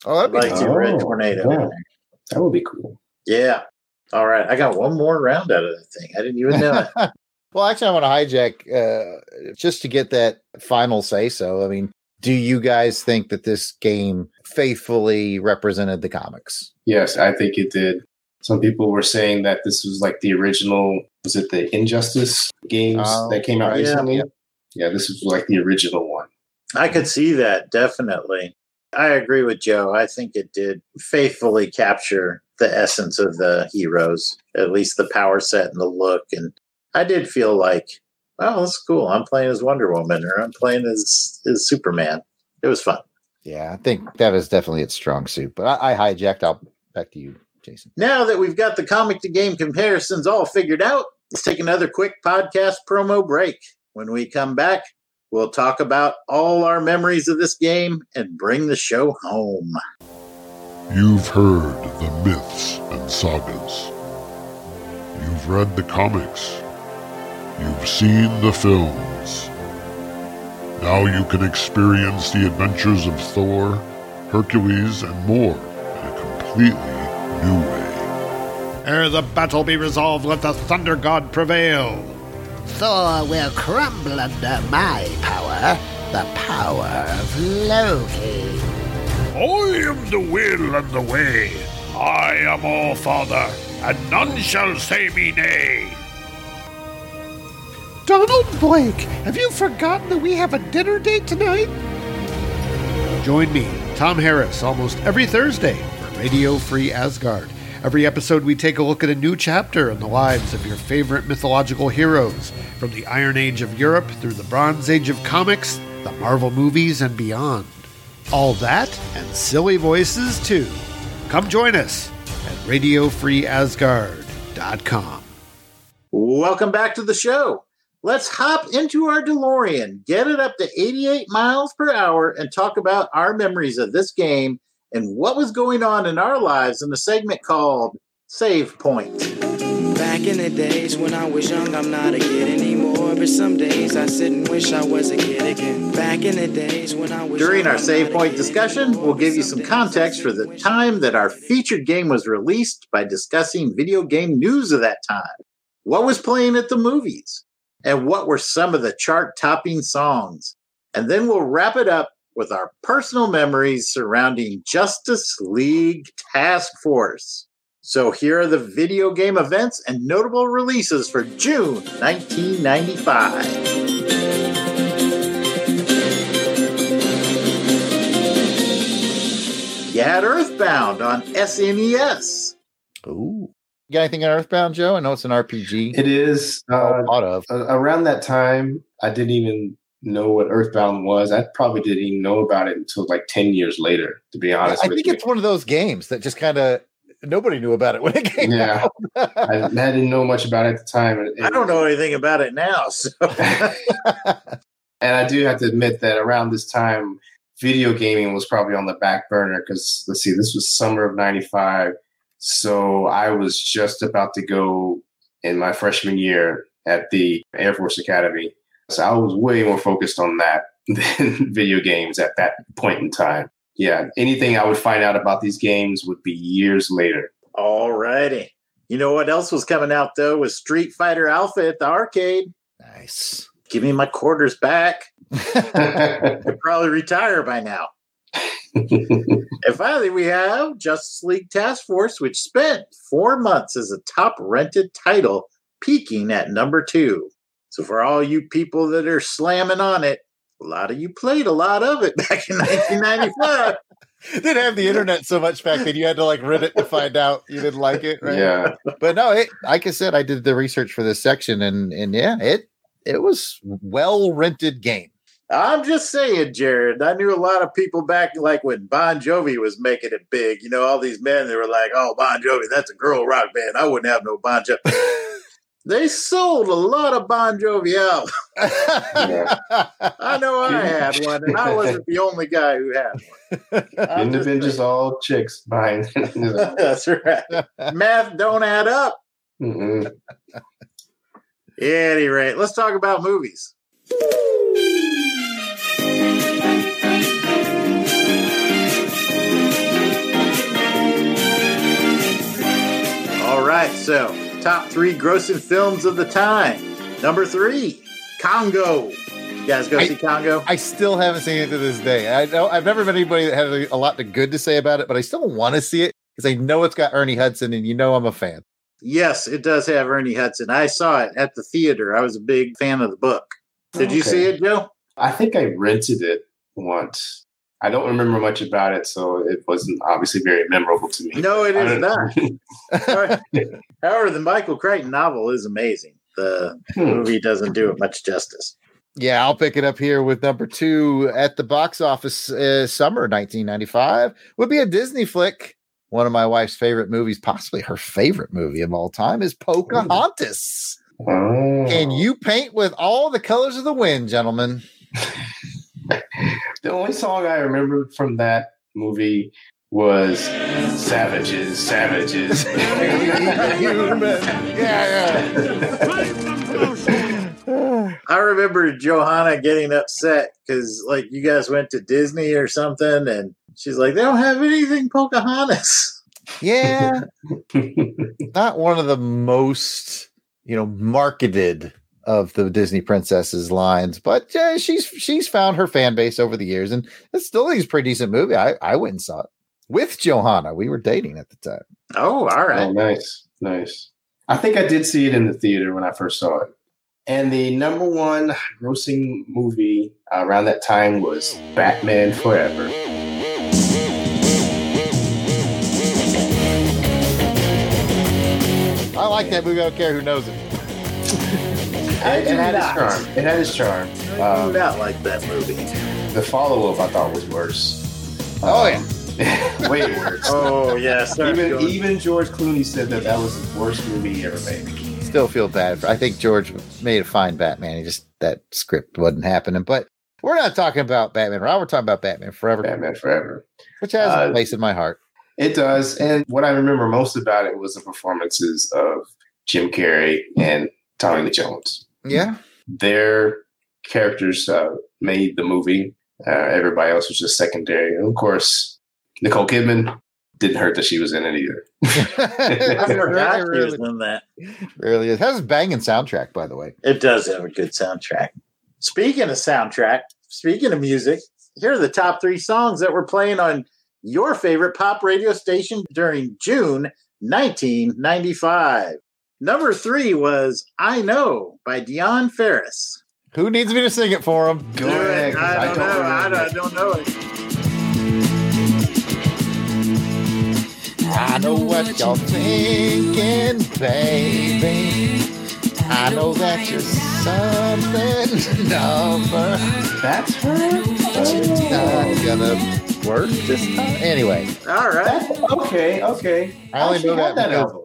Oh, I'd that'd be like to Red Tornado. yeah. That would be cool. Yeah. All right. I got one more round out of the thing. I didn't even know it. well, actually, I want to hijack uh, just to get that final say so. I mean, do you guys think that this game faithfully represented the comics? Yes, I think it did. Some people were saying that this was like the original, was it the Injustice games Oh, that came out. Yeah. recently? Yeah. Yeah, this was like the original one. I could see that definitely. I agree with Joe. I think it did faithfully capture the essence of the heroes, at least the power set and the look. And I did feel like, oh, that's cool. I'm playing as Wonder Woman or I'm playing as, as Superman. It was fun. Yeah, I think that is definitely its strong suit. But I, I hijacked. I'll back to you, Jason. Now that we've got the comic to game comparisons all figured out, let's take another quick podcast promo break. When we come back, we'll talk about all our memories of this game and bring the show home. You've heard the myths and sagas. You've read the comics. You've seen the films. Now you can experience the adventures of Thor, Hercules, and more in a completely new way. Ere the battle be resolved, let the Thunder God prevail. Thor will crumble under my power, the power of Loki. I am the will and the way. I am all father, and none shall say me nay. Donald Blake, have you forgotten that we have a dinner date tonight? Join me, Tom Harris, almost every Thursday for Radio Free Asgard. Every episode, we take a look at a new chapter in the lives of your favorite mythological heroes, from the Iron Age of Europe through the Bronze Age of comics, the Marvel movies, and beyond. All that and silly voices, too. Come join us at RadioFreeAsgard.com. Welcome back to the show. Let's hop into our DeLorean, get it up to 88 miles per hour, and talk about our memories of this game and what was going on in our lives in a segment called Save Point. Back in the days when I was young, I'm not a kid anymore. But some days I sit and wish I was a kid again. Back in the days when I was During young, our Save Point discussion, anymore. we'll give you Some some context for the time that our featured game was released by discussing video game news of that time. What was playing at the movies? And what were some of the chart topping songs? And then we'll wrap it up with our personal memories surrounding Justice League Task Force. So here are the video game events and notable releases for June 1995. You had Earthbound on SNES. Ooh. You got anything on Earthbound, Joe? I know it's an RPG. It is uh, Well thought of. around that time. I didn't even know what Earthbound was. I probably didn't even know about it until like ten years later. To be honest I with think you, it's one of those games that just kind of nobody knew about it when it came Yeah. out. I, I didn't know much about it at the time. And, I don't know anything about it now. So And I do have to admit that around this time, video gaming was probably on the back burner because let's see, this was summer of '95, so I was just about to go in my freshman year at the Air Force Academy. So I was way more focused on that than video games at that point in time. Yeah, anything I would find out about these games would be years later. All righty. You know what else was coming out though was Street Fighter Alpha at the arcade. nice. Give me my quarters back. I'd probably retire by now. And finally, we have Justice League Task Force, which spent four months as a top rented title, peaking at number two. So, for all you people that are slamming on it, a lot of you played a lot of it back in 1995. didn't have the internet so much back then. You had to like read it to find out you didn't like it, right? yeah, But no, it like I said, I did the research for this section, and and yeah, it it was well rented game. I'm just saying, Jared. I knew a lot of people back, like when Bon Jovi was making it big. You know, all these men they were like, "Oh, Bon Jovi, that's a girl rock band. I wouldn't have no Bon Jovi." they sold a lot of Bon Jovi out. I know I had one, and I wasn't the only guy who had one. I'm in the just bench is saying. all chicks behind. That's right. Math don't add up. Mm-mm. At any rate, let's talk about movies. All right, so top three grossing films of the time. Number three, Congo. You guys go I- see Congo? I still haven't seen it to this day. I know I've never met anybody that had a, a lot of good to say about it, but I still want to see it because I know it's got Ernie Hudson, and you know I'm a fan. yes, it does have Ernie Hudson. I saw it at the theater. I was a big fan of the book. Did you see it, Joe? I think I rented it once. I don't remember much about it, so it wasn't obviously very memorable to me. No, it I is don't- not. However, the Michael Crichton novel is amazing. The Hmm. movie doesn't do it much justice. Yeah, I'll pick it up here with number two at the box office. Uh, summer 1995 would be a Disney flick. One of my wife's favorite movies, possibly her favorite movie of all time, is Pocahontas. Oh. Can you paint with all the colors of the wind, gentlemen? The only song I remember from that movie was "Savages, Savages." I remember Johanna getting upset because, like, you guys went to Disney or something, and she's like, "They don't have anything Pocahontas." Yeah, not one of the most you know marketed of the Disney princesses lines, but uh, she's she's found her fan base over the years, and it's still think it's a pretty decent movie. I I went and saw it with Johanna. We were dating at the time. Oh, all right. Oh, nice, nice. I think I did see it in the theater when I first saw it. And the number one grossing movie around that time was Batman Forever. I like that movie. I don't care who knows it. It, it had its charm. It had its charm. I do Um, not like that movie. the follow up I thought was worse. Oh, yeah, way worse. Oh yes, even even George Clooney said that that was the worst movie he ever made. Still feel bad. I think George made a fine Batman. He just that script wasn't happening. But we're not talking about Batman. Rob, we're talking about Batman Forever, Batman Forever. which has a Uh, place in my heart. It does. And what I remember most about it was the performances of Jim Carrey and Tommy Lee Jones. Yeah. Their characters uh, made the movie. Uh, everybody else was just secondary. And of course, Nicole Kidman didn't hurt that she was in it either. I forgot It he really, was in that. really is. Has a banging soundtrack, by the way. It does have a good soundtrack. Speaking of soundtrack, speaking of music, here are the top three songs that were playing on your favorite pop radio station during June 1995. Number three was I Know by Dionne Farris. Who needs me to sing it for him? Go ahead. 'cause I don't, know. I don't, I don't know it. I know what you're thinking, baby. I know that you're something number. That's her? Oh. Not gonna work this time. Anyway, All right. That's, okay, okay. I only know that that album.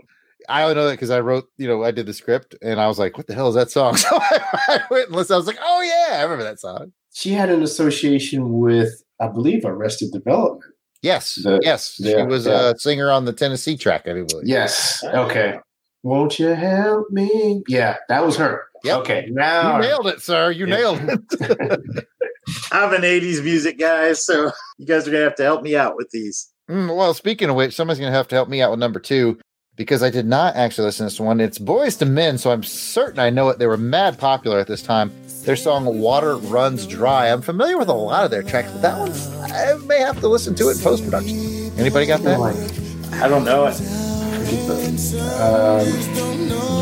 I only know that because I wrote, you know, I did the script and I was like, what the hell is that song? So I, I went and listened. I was like, oh, yeah, I remember that song. She had an association with, I believe, Arrested Development. Yes. The- yes. She was yeah. a singer on the Tennessee track, I believe. Yes. Okay. Won't you help me? Yeah, that was her. Yep. Okay. Now you nailed it, sir. You Yeah. nailed it. I'm an 80s music guy, so you guys are going to have to help me out with these. Mm, well, speaking of which, somebody's going to have to help me out with number two because I did not actually listen to this one. It's Boyz II Men, so I'm certain I know it. They were mad popular at this time. Their song Water Runs Dry. I'm familiar with a lot of their tracks, but that one, I may have to listen to it in post production. Anybody got that? I don't know it. Um,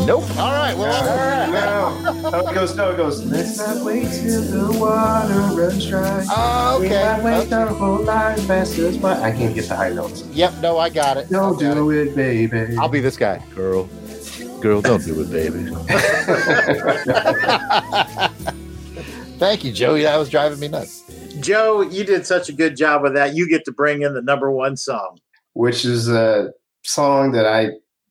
Nope. All right. Well, no. Oh, it goes. No, it goes. Let's not wait till the water runs dry. Oh, We okay. might wait okay. our whole lives passes by. I can't get the high notes. Yep. No, I got it. Don't got do it, baby. I'll be this guy. Girl. Girl, don't do it, baby. Thank you, Joey. That was driving me nuts. Joe, you did such a good job with that. You get to bring in the number one song. Which is a song that I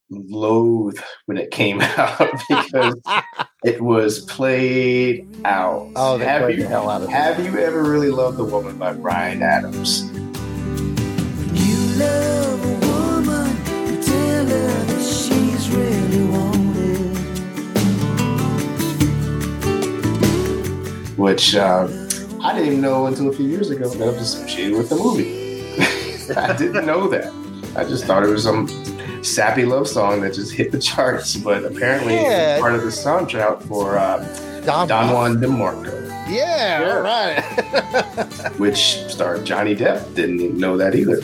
loathe when it came out because it was played out. Oh, they have played you the hell out of it. have you ever really loved a woman by Bryan Adams? You love a woman, tell her that she's really wanted. which um, I didn't even know until a few years ago that it was associated with the movie. I didn't know that. I just thought it was some sappy love song that just hit the charts, but apparently Yeah. it's part of the soundtrack for uh, Don, Don Juan DeMarco, Yeah, all right. which starred Johnny Depp. Didn't even know that either.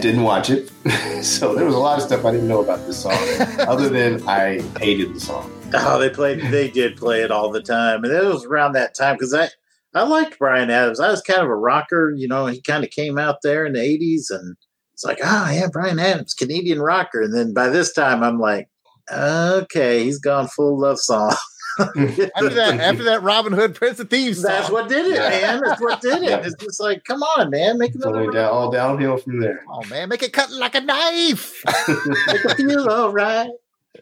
Didn't watch it, so there was a lot of stuff I didn't know about this song, other than I hated the song. Oh, they played. They did play it all the time, and it was around that time because I, I liked Bryan Adams. I was kind of a rocker, you know. He kind of came out there in the '80s, and it's like, oh yeah, Bryan Adams, Canadian rocker. And then by this time, I'm like, okay, he's gone full love song. After that, after that Robin Hood Prince of Thieves song. That's what did it, Yeah. man. That's what did it. Yeah. It's just like, come on, man, make It's another only down, all downhill from there. Oh man, make it cut like a knife. make it feel all right.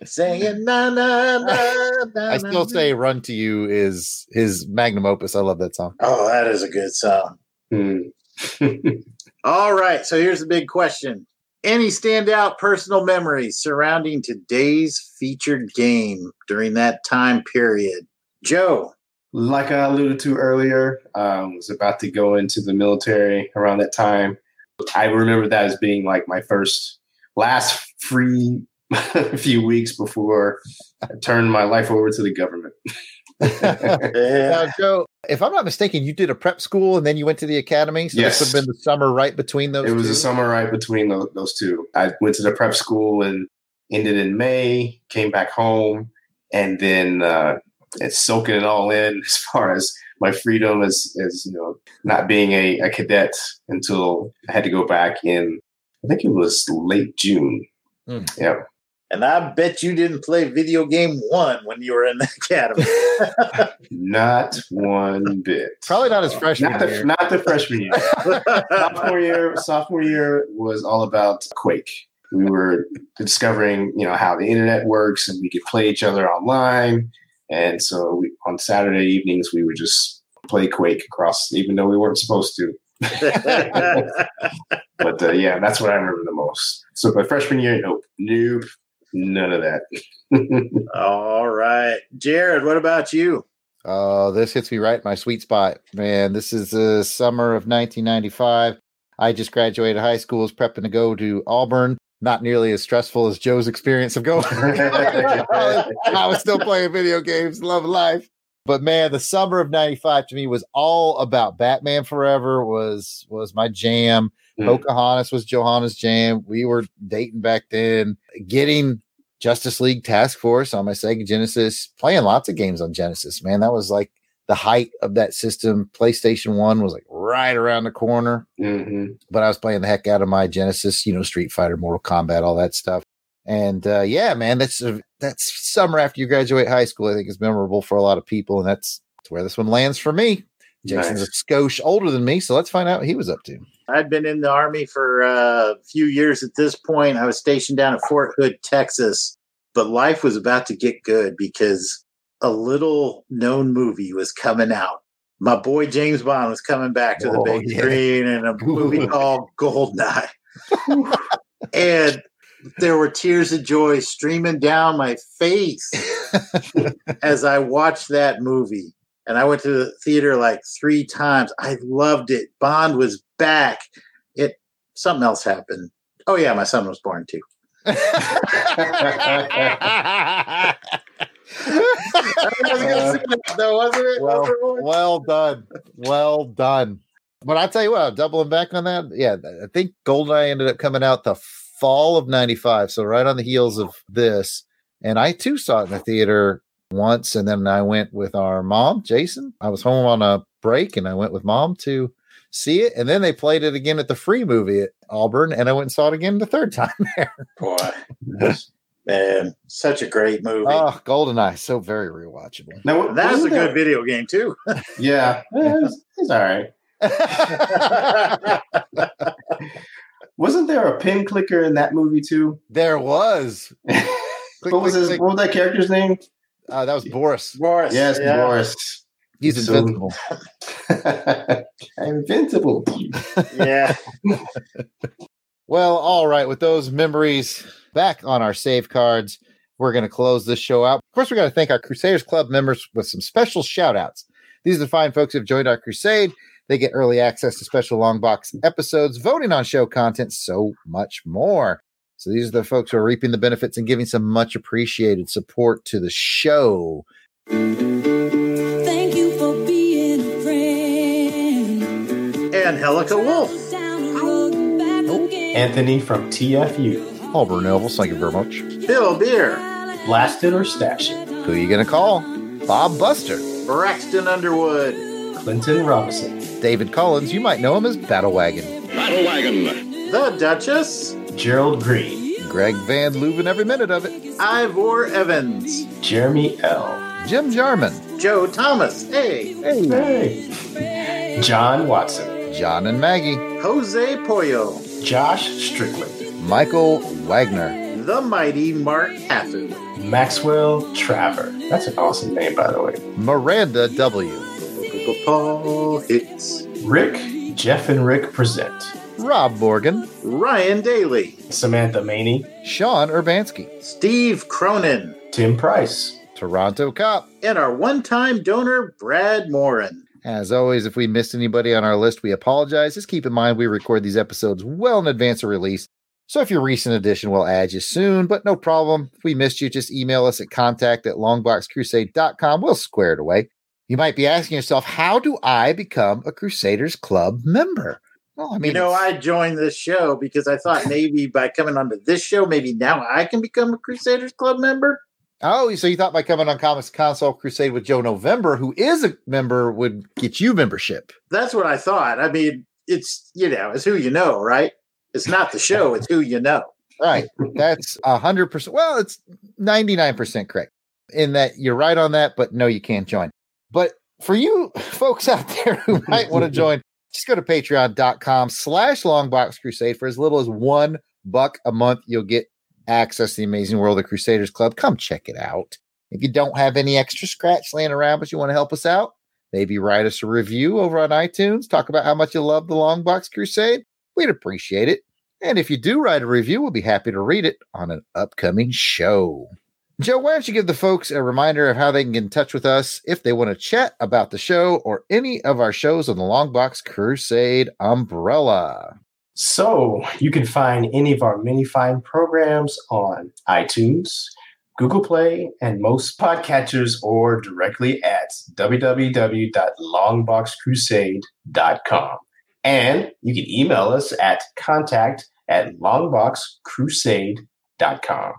Saying na na na na. I still say "Run to You" is his magnum opus. I love that song. Oh, that is a good song. Hmm. All right. So here's the big question. Any standout personal memories surrounding today's featured game during that time period? Joe. like I alluded to earlier, um, was about to go into the military around that time. I remember that as being like my first, last free few weeks before I turned my life over to the government. Now, Joe, if I'm not mistaken, you did a prep school and then you went to the academy. So Yes. this would have been the summer right between those. it was two? a summer right between those, those two. I went to the prep school and ended in May, came back home, and then uh, it's soaking it all in as far as my freedom as, as you know, not being a, a cadet until I had to go back in, I think it was late June. Hmm. Yeah. And I bet you didn't play video game one when you were in the academy. Not one bit. Probably not as freshman Not the, year. not the freshman year. sophomore year sophomore year was all about quake we were discovering you know how the internet works and we could play each other online and so we, on saturday evenings we would just play quake across even though we weren't supposed to but uh, yeah that's what i remember the most so my freshman year nope nope none of that All right. Jared, what about you? Oh, this hits me right in my sweet spot, man. This is the summer of 1995. I just graduated high school, was prepping to go to Auburn. Not nearly as stressful as Joe's experience of going. I was still playing video games, love life. But man, the summer of '95 to me was all about Batman Forever. was was my jam. Mm. Pocahontas was Johanna's jam. We were dating back then. Getting Justice League Task Force on my Sega Genesis, playing lots of games on Genesis. Man, that was like the height of that system. PlayStation One was like right around the corner, hmm but I was playing the heck out of my Genesis. You know, Street Fighter, Mortal Kombat, all that stuff. And uh, yeah, man, that's uh, that's summer after you graduate high school. I think is memorable for a lot of people, and that's, that's where this one lands for me. Jason's Nice. a skosh older than me, so let's find out what he was up to. I'd been in the Army for uh, a few years at this point. I was stationed down at Fort Hood, Texas, but life was about to get good because a little known movie was coming out. My boy James Bond was coming back to the Oh, big yeah. screen in a movie called Goldeneye. and there were tears of joy streaming down my face as I watched that movie. And I went to the theater like three times. I loved it. Bond was back. It something else happened. Oh yeah, my son was born too. though, wasn't it? Well- well done. Well done. But I tell you what, doubling back on that, yeah, I think Goldeneye ended up coming out the fall of 95. So right on the heels of this. And I too saw it in the theater once. And then I went with our mom, Jason. I was home on a break and I went with mom to see it. And then they played it again at the free movie at Auburn. And I went and saw it again the third time there. Boy, man, such a great movie. Oh, Goldeneye. So very rewatchable. now And that was a wasn't good video game too. yeah it's, it's all right wasn't there a pin clicker in that movie too there was. Click, what was click, his click. what was that character's name Uh, that was Boris. Boris. yes yeah. boris He's So- invincible. invincible Yeah. Well, all right. With those memories back on our save cards, we're going to close this show out. Of course, we got to thank our Crusaders Club members with some special shout outs. These are the fine folks who have joined our crusade. They get early access to special long box episodes, voting on show content, so much more. So these are the folks who are reaping the benefits and giving some much appreciated support to the show. And Helica Wolf. Down and look back again. anthony from tfu Auburn Elvis, thank you very much. Phil Beer. blast it or stash it Who are you going to call? Bob Buster. Braxton Underwood. Clinton Robinson. David Collins, you might know him as Battle Wagon. Battle Wagon. The Duchess. Gerald Green. Greg Van Leuven, every minute of it. Ivor Evans. Jeremy L. Jim Jarman. Joe Thomas. Hey. Hey. Hey. John Watson. John and Maggie. Jose Pollo. Josh Strickland. Michael Wagner. The mighty Mark Hathu. Maxwell Traver. That's an awesome name, by the way. Miranda W. Paul Hicks. Rick, Jeff and Rick present. Rob Morgan. Ryan Daly. Samantha Maney. Sean Urbanski. Steve Cronin. Tim Price. Toronto Cop. And our one time donor, Brad Morin. As always, if we missed anybody on our list, we apologize. Just keep in mind we record these episodes well in advance of release. So if you're a recent addition, we'll add you soon, but no problem. If we missed you, just email us at contact at longboxcrusade.com. We'll square it away. You might be asking yourself, how do I become a Crusaders Club member? Well, I mean, you know, I joined this show because I thought maybe by coming onto this show, maybe now I can become a Crusaders Club member. Oh, so you thought by coming on Comics Console Crusade with Joe November, who is a member, would get you membership. That's what I thought. I mean, it's, you know, it's who you know, right? It's not the show, it's who you know. Right. That's a hundred percent. Well, it's 99% correct in that you're right on that, but no, you can't join. But for you folks out there who might want to join, just go to patreon.com slash longbox crusade for as little as one buck a month. You'll get access the amazing world of Crusaders Club. Come check it out. If you don't have any extra scratch laying around, but you want to help us out, maybe write us a review over on iTunes. Talk about how much you love the Longbox Crusade. We'd appreciate it. And if you do write a review, we'll be happy to read it on an upcoming show. Joe, why don't you give the folks a reminder of how they can get in touch with us if they want to chat about the show or any of our shows on the Longbox Crusade umbrella? So you can find any of our many fine programs on iTunes, Google Play, and most podcatchers or directly at www.longboxcrusade.com. And you can email us at contact at longboxcrusade.com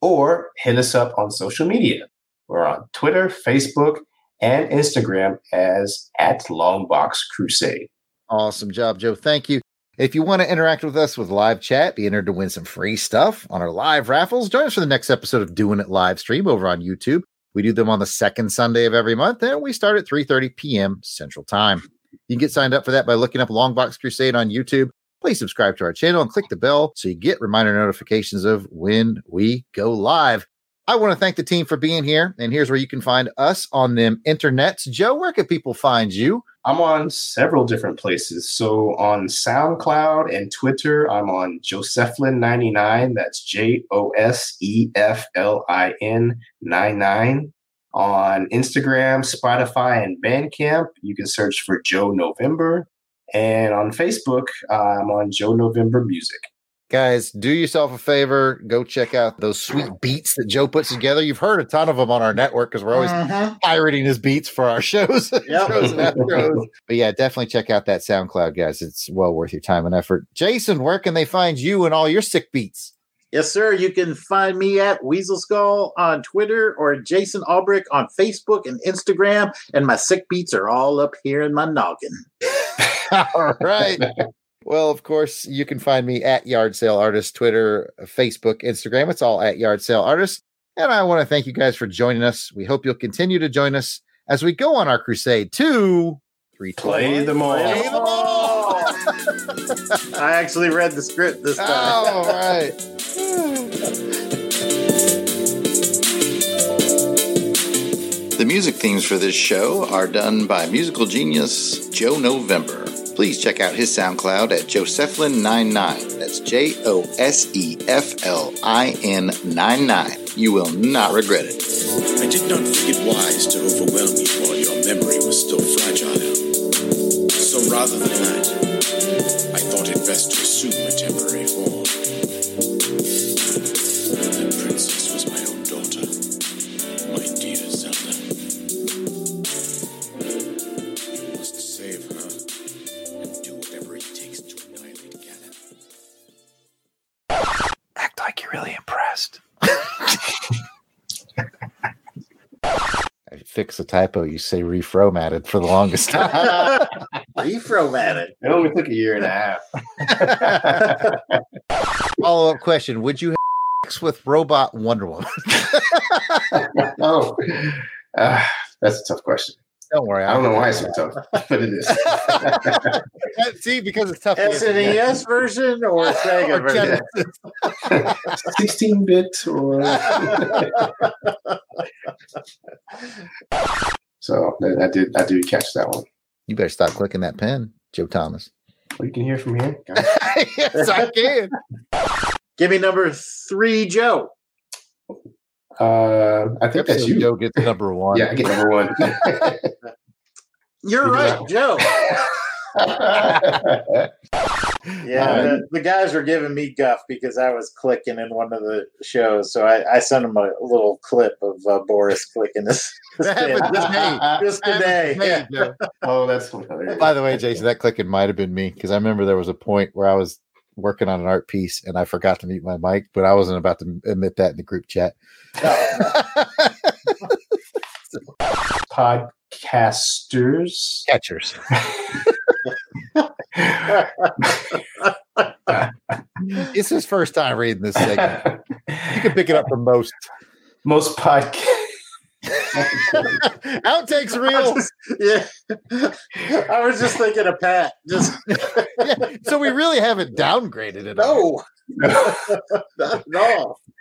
or hit us up on social media. We're on Twitter, Facebook, and Instagram as at Longbox Crusade. Awesome job, Joe. Thank you. If you want to interact with us with live chat, be entered to win some free stuff on our live raffles. Join us for the next episode of Doing It live stream over on YouTube. We do them on the second Sunday of every month, and we start at 3:30 p.m. Central Time. You can get signed up for that by looking up Longbox Crusade on YouTube. Please subscribe to our channel and click the bell so you get reminder notifications of when we go live. I want to thank the team for being here, and here's where you can find us on them internets. Joe, where can people find you? I'm on several different places. So on SoundCloud and Twitter, I'm on Joseflin99. That's J O S E F L I N 99. On Instagram, Spotify, and Bandcamp, you can search for Joe November. And on Facebook, I'm on Joe November Music. Guys, do yourself a favor. Go check out those sweet beats that Joe puts together. You've heard a ton of them on our network because we're always Mhm. pirating his beats for our shows, Yep. shows. But yeah, definitely check out that SoundCloud, guys. It's well worth your time and effort. Jason, where can they find you and all your sick beats? Yes, sir. You can find me at Weasel Skull on Twitter or Jason Albrick on Facebook and Instagram. And my sick beats are all up here in my noggin. all right. Well, of course, you can find me at Yard Sale Artist, Twitter, Facebook, Instagram. It's all at Yard Sale Artist. And I want to thank you guys for joining us. We hope you'll continue to join us as we go on our crusade to three Play them all. Play them all. I actually read the script this time. Oh, all right. The music themes for this show are done by musical genius Joe November. Please check out his SoundCloud at Joseflin99. That's J O S E F L I N 99. You will not regret it. I did not think it wise to overwhelm you while your memory was still fragile. So rather than that, I thought it best to assume a temporary fix a typo. You say refromatted for the longest time. Reformatted. It only took a year and a half. Follow up question: Would you have sex with robot Wonder Woman? oh, uh, that's a tough question. Don't worry, I don't know why it's so tough, but it is. See, because it's tough. to SNES version or Sega Or version? Genesis. 16 bit or. so I I did, I did catch that one. You better stop clicking that pen, Joe Thomas. Well, you can hear from here. yes, I can. Give me number three, Joe. Uh, I think that's you. Joe gets number one. Yeah, I get number one. You're Who right, Joe. Yeah, the, the guys were giving me guff because I was clicking in one of the shows, so I, I sent them a little clip of uh, Boris clicking this. this That happened pin. today. Just today. Hey, Joe. oh, that's hilarious. By the way, Jason, that clicking might have been me because I remember there was a point where I was working on an art piece and I forgot to mute my mic, but I wasn't about to admit that in the group chat. Podcasters. Catchers. it's his first time reading this segment. You can pick it up from most. Most podcast. Outtakes real. yeah, I was just thinking of Pat. Just Yeah, so we really haven't downgraded it. no, not at all.